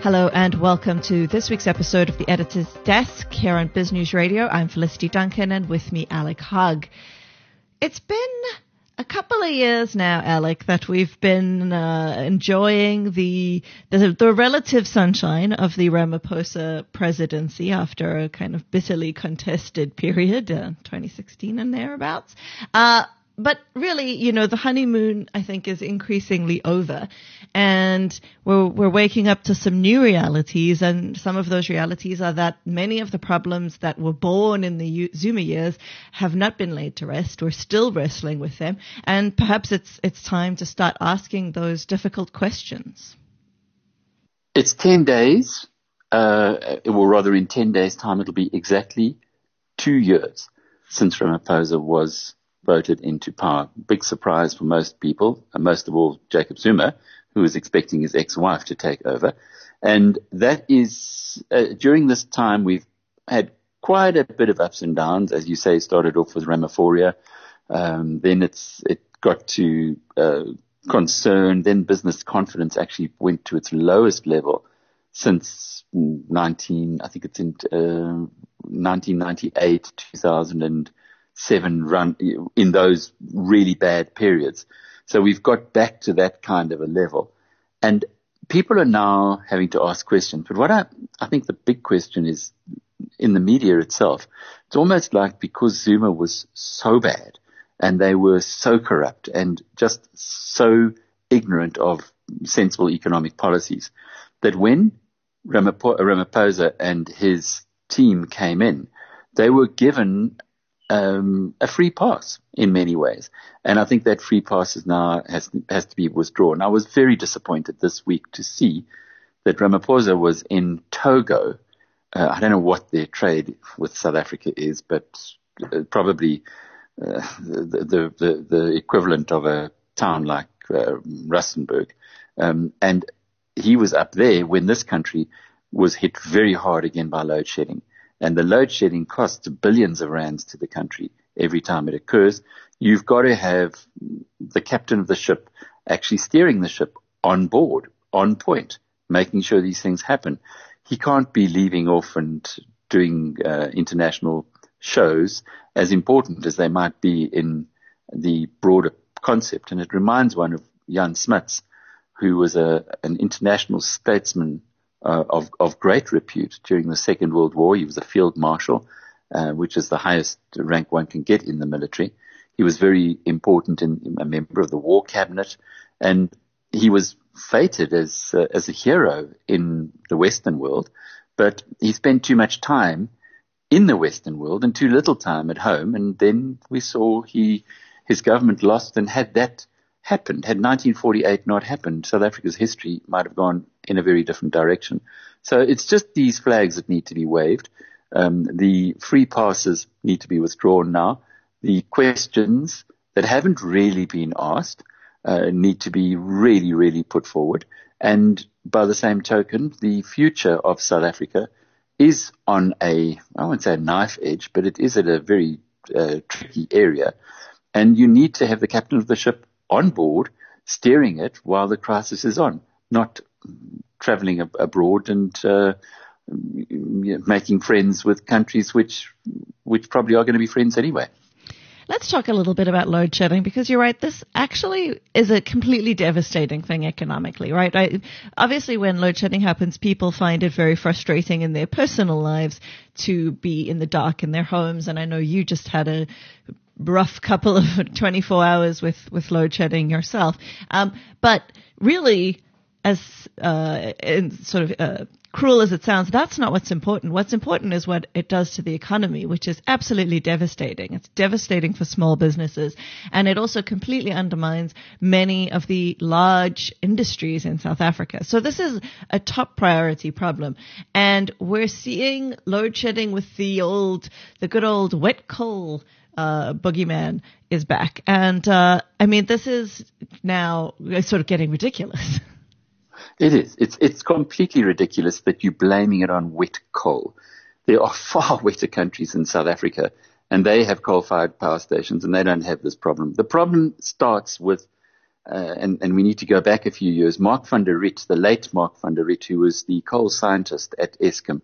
Hello and welcome to this week's episode of the Editor's Desk here on Biz News Radio. I'm Felicity Duncan and with me Alec Hogg. It's been a couple of years now, Alec, that we've been uh, enjoying the, the, the relative sunshine of the Ramaphosa presidency after a kind of bitterly contested period, uh, 2016 and thereabouts. Uh, but really, you know, the honeymoon, I think, is increasingly over. And we're, we're waking up to some new realities. And some of those realities are that many of the problems that were born in the Zuma years have not been laid to rest. We're still wrestling with them. And perhaps it's, it's time to start asking those difficult questions. It's 10 days, uh, or rather in 10 days time, it'll be exactly two years since Ramaphosa was voted into power. Big surprise for most people, and most of all Jacob Zuma, who was expecting his ex-wife to take over. And that is, uh, during this time we've had quite a bit of ups and downs. As you say, started off with Ramaphoria. Um, then it's, it got to, uh, concern. Then business confidence actually went to its lowest level since 19, I think it's in, uh, 1998, 2000 and, seven run in those really bad periods. So we've got back to that kind of a level. And people are now having to ask questions. But what I, I think the big question is in the media itself. It's almost like because Zuma was so bad and they were so corrupt and just so ignorant of sensible economic policies that when Ramaphosa and his team came in, they were given um, a free pass in many ways. And I think that free pass is now has has to be withdrawn. I was very disappointed this week to see that Ramaphosa was in Togo. Uh, I don't know what their trade with South Africa is, but uh, probably uh, the, the, the, the equivalent of a town like uh, Rustenburg. Um, and he was up there when this country was hit very hard again by load shedding and the load shedding costs billions of rands to the country every time it occurs. You've got to have the captain of the ship actually steering the ship on board, on point, making sure these things happen. He can't be leaving off and doing uh, international shows as important as they might be in the broader concept. And it reminds one of Jan Smuts, who was a, an international statesman uh, of, of great repute during the Second World War. He was a field marshal, uh, which is the highest rank one can get in the military. He was very important in, a member of the war cabinet, and he was fated as uh, as a hero in the Western world. But he spent too much time in the Western world and too little time at home, and then we saw he his government lost and had that happened, had 1948 not happened, South Africa's history might have gone in a very different direction. So it's just these flags that need to be waved. Um, the free passes need to be withdrawn now. The questions that haven't really been asked uh, need to be really, really put forward. And by the same token, the future of South Africa is on a, I won't say a knife edge, but it is at a very uh, tricky area. And you need to have the captain of the ship on board, steering it while the crisis is on, not traveling ab- abroad and uh, making friends with countries which which probably are going to be friends anyway. Let's talk a little bit about load shedding because you're right. This actually is a completely devastating thing economically, right? I, obviously, when load shedding happens, people find it very frustrating in their personal lives to be in the dark in their homes. And I know you just had a rough couple of 24 hours with, with load shedding yourself. Um, but really, as uh, sort of uh, cruel as it sounds, that's not what's important. What's important is what it does to the economy, which is absolutely devastating. It's devastating for small businesses, and it also completely undermines many of the large industries in South Africa. So this is a top priority problem, and we're seeing load shedding with the old, the good old wet coal uh, boogeyman is back. And uh, I mean, this is now sort of getting ridiculous. It is. It's it's completely ridiculous that you're blaming it on wet coal. There are far wetter countries in South Africa, and they have coal-fired power stations, and they don't have this problem. The problem starts with uh, and, and we need to go back a few years, Mark van der Riet, the late Mark van der Riet, who was the coal scientist at Eskom,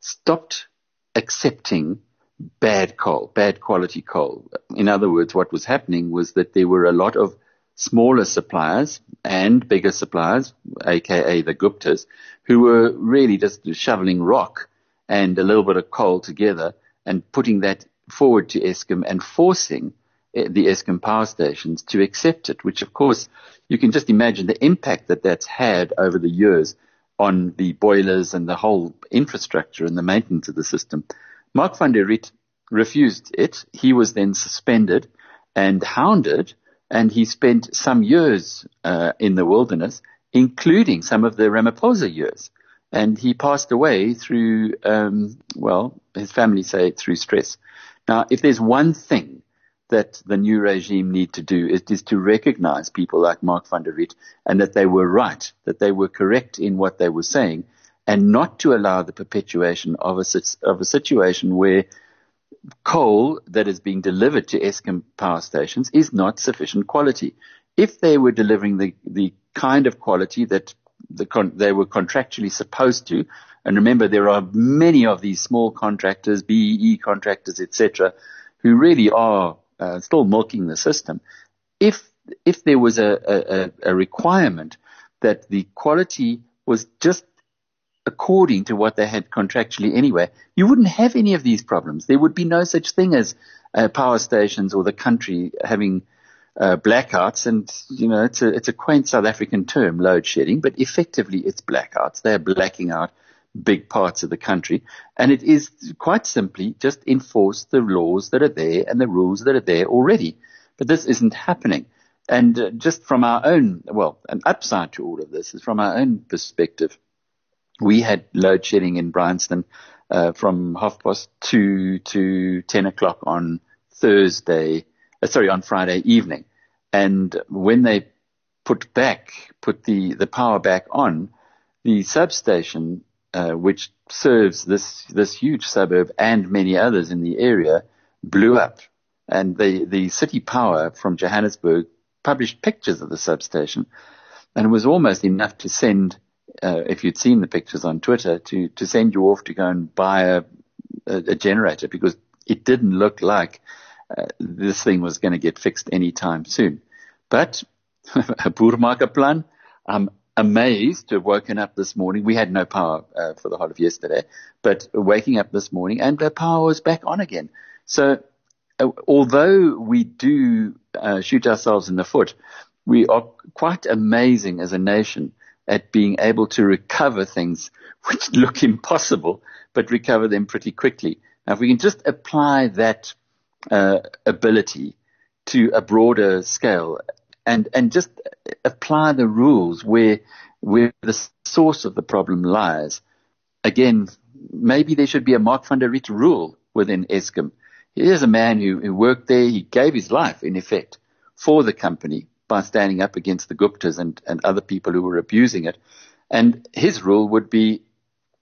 stopped accepting bad coal, bad quality coal. In other words, what was happening was that there were a lot of smaller suppliers and bigger suppliers, aka the Guptas, who were really just shoveling rock and a little bit of coal together and putting that forward to Eskom and forcing eh, the Eskom power stations to accept it, which of course you can just imagine the impact that that's had over the years on the boilers and the whole infrastructure and the maintenance of the system. Mark van der Riet refused it. He was then suspended and hounded, and he spent some years uh, in the wilderness, including some of the Ramaphosa years. And he passed away through, um, well, his family say through stress. Now, if there's one thing that the new regime need to do is, is to recognize people like Mark van der Riet and that they were right, that they were correct in what they were saying, and not to allow the perpetuation of a, of a situation where coal that is being delivered to Eskom power stations is not sufficient quality. If they were delivering the, the kind of quality that the con- they were contractually supposed to, and remember there are many of these small contractors, BEE contractors, etc., who really are uh, still milking the system. If if there was a, a, a requirement that the quality was just according to what they had contractually anyway, you wouldn't have any of these problems. There would be no such thing as uh, power stations or the country having uh, blackouts. And you know, it's a it's a quaint South African term, load shedding, but effectively it's blackouts. They are blacking out big parts of the country. And it is quite simply just enforce the laws that are there and the rules that are there already. But this isn't happening. And uh, just from our own, well, an upside to all of this is from our own perspective. We had load shedding in Bryanston uh, from half past two to 10 o'clock on Thursday, uh, sorry, on Friday evening. And when they put back, put the, the power back on, the substation uh, which serves this this huge suburb and many others in the area, blew up. And the the city power from Johannesburg published pictures of the substation, and it was almost enough to send, uh, if you'd seen the pictures on Twitter, to to send you off to go and buy a, a, a generator because it didn't look like uh, this thing was going to get fixed anytime soon. But a Boermaker plan, I'm amazed to have woken up this morning. We had no power uh, for the whole of yesterday, but waking up this morning and the power was back on again. So uh, although we do uh, shoot ourselves in the foot, we are quite amazing as a nation at being able to recover things which look impossible, but recover them pretty quickly. Now, if we can just apply that uh, ability to a broader scale and, and just apply the rules where, where the source of the problem lies. Again, maybe there should be a Mark van der Riet rule within Eskom. Here's a man who, who worked there. He gave his life, in effect, for the company by standing up against the Guptas and, and other people who were abusing it. And his rule would be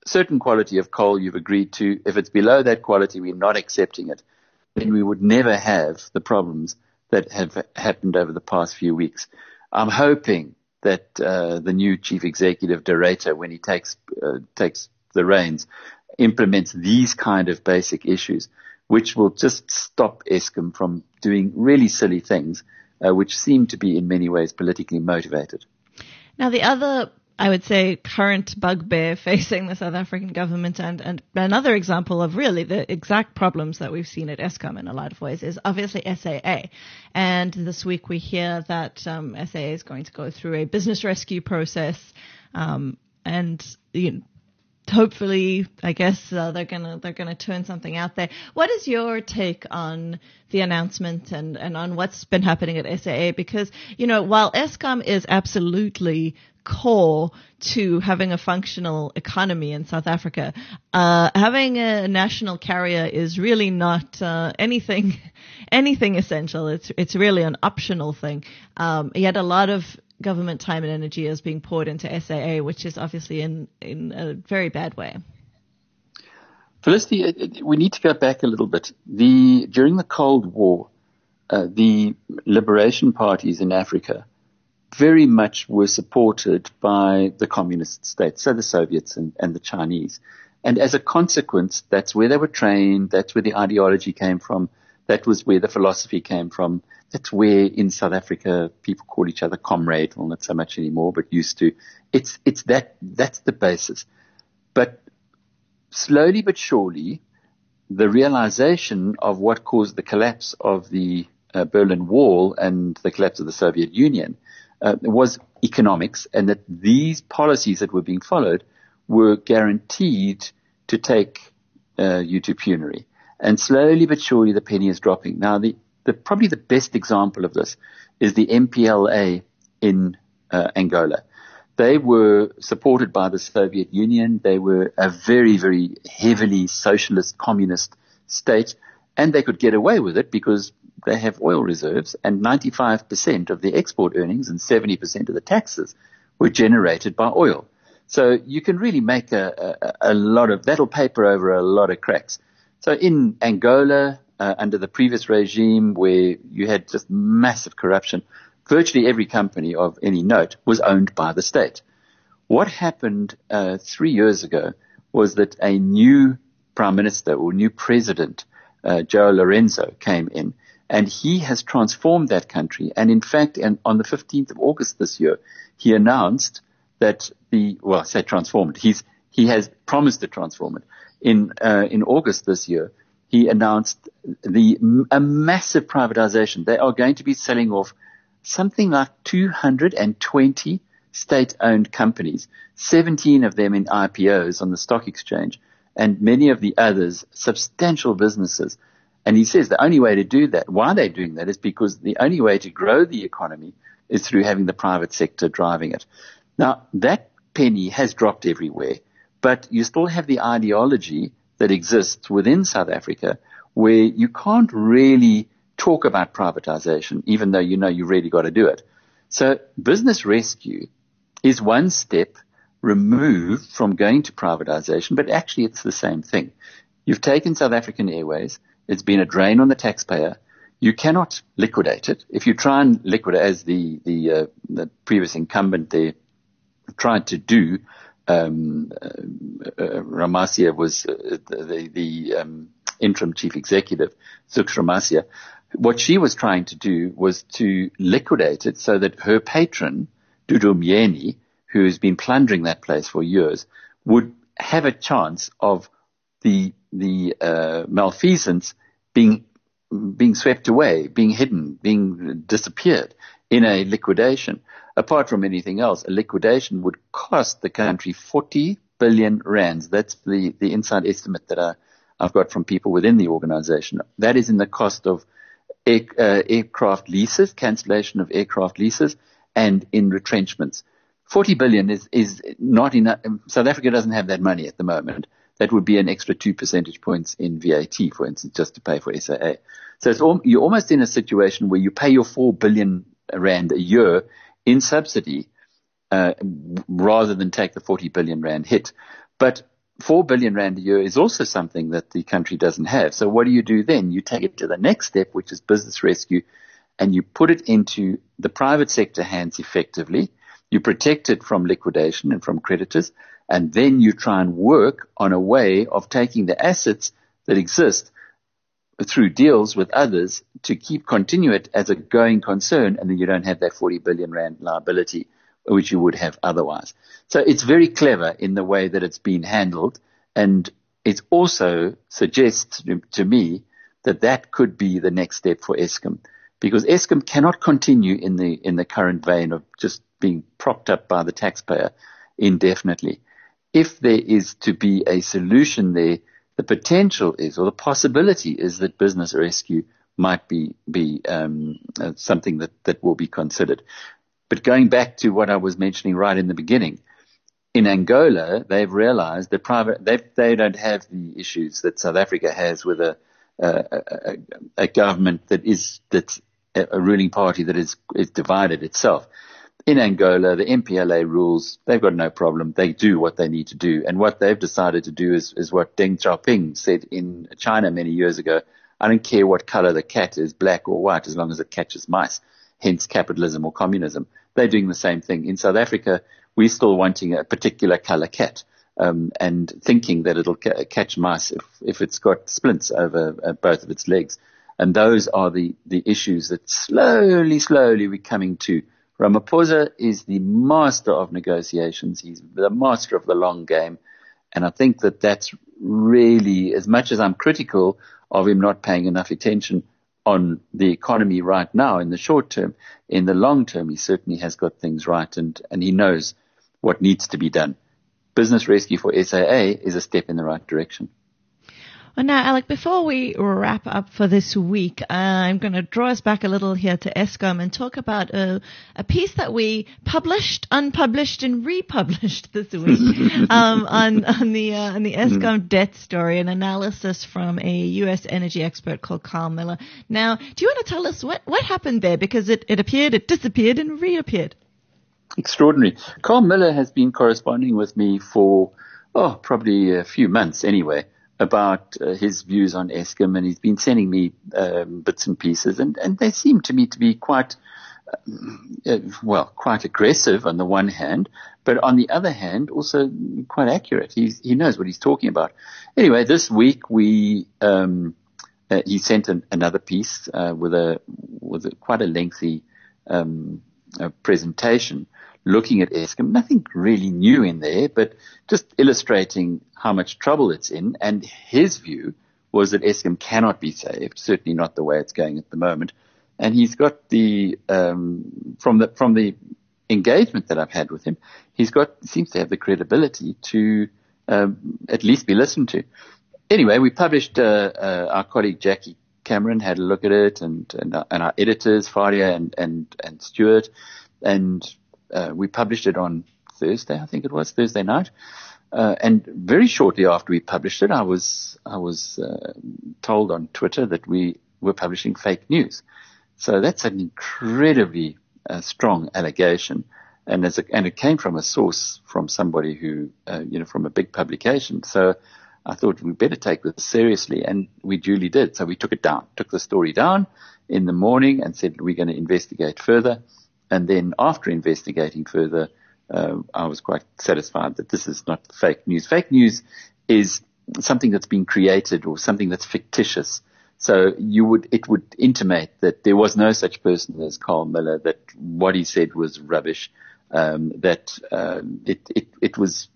certain quality of coal you've agreed to. If it's below that quality, we're not accepting it. Then we would never have the problems that have happened over the past few weeks. I'm hoping that uh, the new chief executive de Ruyter, when he takes uh, takes the reins, implements these kind of basic issues, which will just stop Eskom from doing really silly things, uh, which seem to be in many ways politically motivated. Now, the other I would say, current bugbear facing the South African government and, and another example of really the exact problems that we've seen at Eskom in a lot of ways is obviously SAA. And this week we hear that um, SAA is going to go through a business rescue process um, and you know, hopefully, I guess uh, they're gonna they're gonna turn something out there. What is your take on the announcement and and on what's been happening at SAA? Because you know, while Eskom is absolutely core to having a functional economy in South Africa. Uh, having a national carrier is really not uh, anything anything essential. It's it's really an optional thing. Um, yet a lot of government time and energy is being poured into SAA, which is obviously in in a very bad way. Felicity, we need to go back a little bit. The during the Cold War, uh, the liberation parties in Africa very much were supported by the communist states, so the Soviets and, and the Chinese. And as a consequence, that's where they were trained. That's where the ideology came from. That was where the philosophy came from. That's where in South Africa people call each other comrade. Well, not so much anymore, but used to. It's, it's that, that's the basis. But slowly but surely, the realization of what caused the collapse of the uh, Berlin Wall and the collapse of the Soviet Union uh, was economics and that these policies that were being followed were guaranteed to take uh, you to penury. And slowly but surely the penny is dropping. Now the, the probably the best example of this is the MPLA in uh, Angola. They were supported by the Soviet Union. They were a very, very heavily socialist communist state and they could get away with it because they have oil reserves and 95% of the export earnings and 70% of the taxes were generated by oil. So you can really make a, a, a lot of, that'll paper over a lot of cracks. So in Angola, uh, under the previous regime where you had just massive corruption, virtually every company of any note was owned by the state. What happened uh, three years ago was that a new prime minister or new president, uh, João Lourenço, came in and he has transformed that country. And in fact, and on the 15th of August this year, he announced that the, well, I say transformed. He's, he has promised to transform it. In, uh, in August this year, he announced the, a massive privatization. They are going to be selling off something like 220 state-owned companies, 17 of them in IPOs on the stock exchange, and many of the others substantial businesses and he says the only way to do that, why they're doing that is because the only way to grow the economy is through having the private sector driving it. Now that penny has dropped everywhere, but you still have the ideology that exists within South Africa where you can't really talk about privatization, even though you know you really got to do it. So business rescue is one step removed from going to privatization, but actually it's the same thing. You've taken South African Airways, it's been a drain on the taxpayer. You cannot liquidate it. If you try and liquidate, as the the, uh, the previous incumbent there tried to do, um, uh, uh, was uh, the, the um, interim chief executive, Zuks Ramasia. What she was trying to do was to liquidate it so that her patron, Dudu Myeni, who's been plundering that place for years, would have a chance of the the uh, malfeasance being being swept away, being hidden, being disappeared in a liquidation. Apart from anything else, a liquidation would cost the country 40 billion rands. That's the, the inside estimate that I, I've got from people within the organization. That is in the cost of air, uh, aircraft leases, cancellation of aircraft leases, and in retrenchments. 40 billion is, is not enough. South Africa doesn't have that money at the moment that would be an extra two percentage points in VAT, for instance, just to pay for SAA. So all, you're almost in a situation where you pay your four billion rand a year in subsidy, uh, rather than take the 40 billion rand hit. But four billion rand a year is also something that the country doesn't have. So what do you do then? You take it to the next step, which is business rescue, and you put it into the private sector hands effectively. You protect it from liquidation and from creditors and then you try and work on a way of taking the assets that exist through deals with others to keep continue it as a going concern and then you don't have that 40 billion rand liability which you would have otherwise. So it's very clever in the way that it's been handled and it also suggests to, me that that could be the next step for Eskom because Eskom cannot continue in the in the current vein of just being propped up by the taxpayer indefinitely if there is to be a solution there, the potential is, or the possibility is that business rescue might be be um, uh, something that that will be considered. But going back to what I was mentioning right in the beginning, in Angola, they've realized that private they they don't have the issues that South Africa has with a a, a, a government that is that's a ruling party that is is divided itself in Angola, the MPLA rules, they've got no problem. They do what they need to do. And what they've decided to do is, is what Deng Xiaoping said in China many years ago. I don't care what color the cat is, black or white, as long as it catches mice. hence capitalism or communism. They're doing the same thing. In South Africa, we're still wanting a particular color cat. Um, and thinking that it'll ca- catch mice if, if it's got splints over uh, both of its legs. And those are the, the issues that slowly, slowly we're coming to. Ramaphosa is the master of negotiations. He's the master of the long game. And I think that that's really, as much as I'm critical of him not paying enough attention on the economy right now in the short term, in the long term, he certainly has got things right and, and he knows what needs to be done. Business rescue for SAA is a step in the right direction. Well, now, Alec, before we wrap up for this week, uh, I'm going to draw us back a little here to Eskom and talk about a, a piece that we published, unpublished, and republished this week um, on on the uh, on the Eskom debt story, an analysis from a U.S. energy expert called Carl Miller. Now, do you want to tell us what what happened there? Because it, it appeared, it disappeared, and reappeared. Extraordinary. Carl Miller has been corresponding with me for oh probably a few months anyway about uh, his views on Eskom, and he's been sending me um, bits and pieces, and, and they seem to me to be quite, uh, well, quite aggressive on the one hand, but on the other hand, also quite accurate. He's, he knows what he's talking about. Anyway, this week we, um, uh, he sent an, another piece uh, with a with a, quite a lengthy um, presentation looking at Eskom, nothing really new in there, but just illustrating how much trouble it's in. And his view was that Eskom cannot be saved, certainly not the way it's going at the moment. And he's got the, um, from the, from the engagement that I've had with him, he's got, seems to have the credibility to, um, at least be listened to. Anyway, we published, uh, uh, our colleague Jackie Cameron had a look at it and, and, and our editors, Faria and, and, and Stuart, and uh, we published it on Thursday, I think it was Thursday night. Uh, and very shortly after we published it, I was I was uh, told on Twitter that we were publishing fake news. So that's an incredibly uh, strong allegation, and as a, and it came from a source from somebody who uh, you know from a big publication. So I thought we better take this seriously, and we duly did. So we took it down, took the story down in the morning, and said we're going to investigate further. And then after investigating further, uh, I was quite satisfied that this is not fake news. Fake news is something that's been created or something that's fictitious. So you would, it would intimate that there was no such person as Carl Miller, that what he said was rubbish, um, that uh, it, it, it was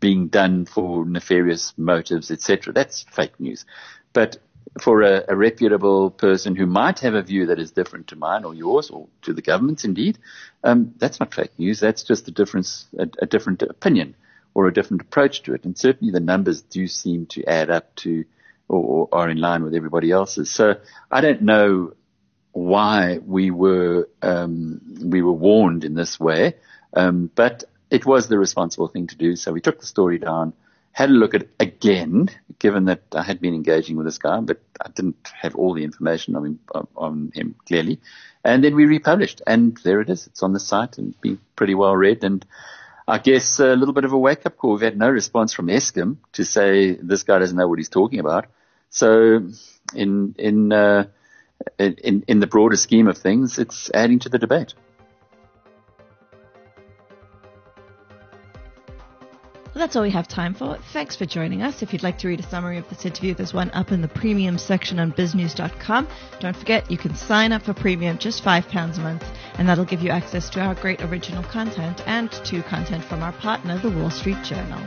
being done for nefarious motives, etc. That's fake news. But for a, a, reputable person who might have a view that is different to mine or yours or to the government's indeed, um, that's not fake news. That's just a difference, a, a, different opinion or a different approach to it. And certainly the numbers do seem to add up to or, or are in line with everybody else's. So I don't know why we were um, we were warned in this way, um, but it was the responsible thing to do. So we took the story down had a look at it again, given that I had been engaging with this guy, but I didn't have all the information on him, on him clearly. And then we republished, and there it is. It's on the site and been pretty well read. And I guess a little bit of a wake up call. We've had no response from Eskom to say this guy doesn't know what he's talking about. So in in uh, in in the broader scheme of things, it's adding to the debate. That's all we have time for. Thanks for joining us. If you'd like to read a summary of this interview, there's one up in the premium section on biznews.com. Don't forget, you can sign up for premium, just £5 a month, and that'll give you access to our great original content and to content from our partner, the Wall Street Journal.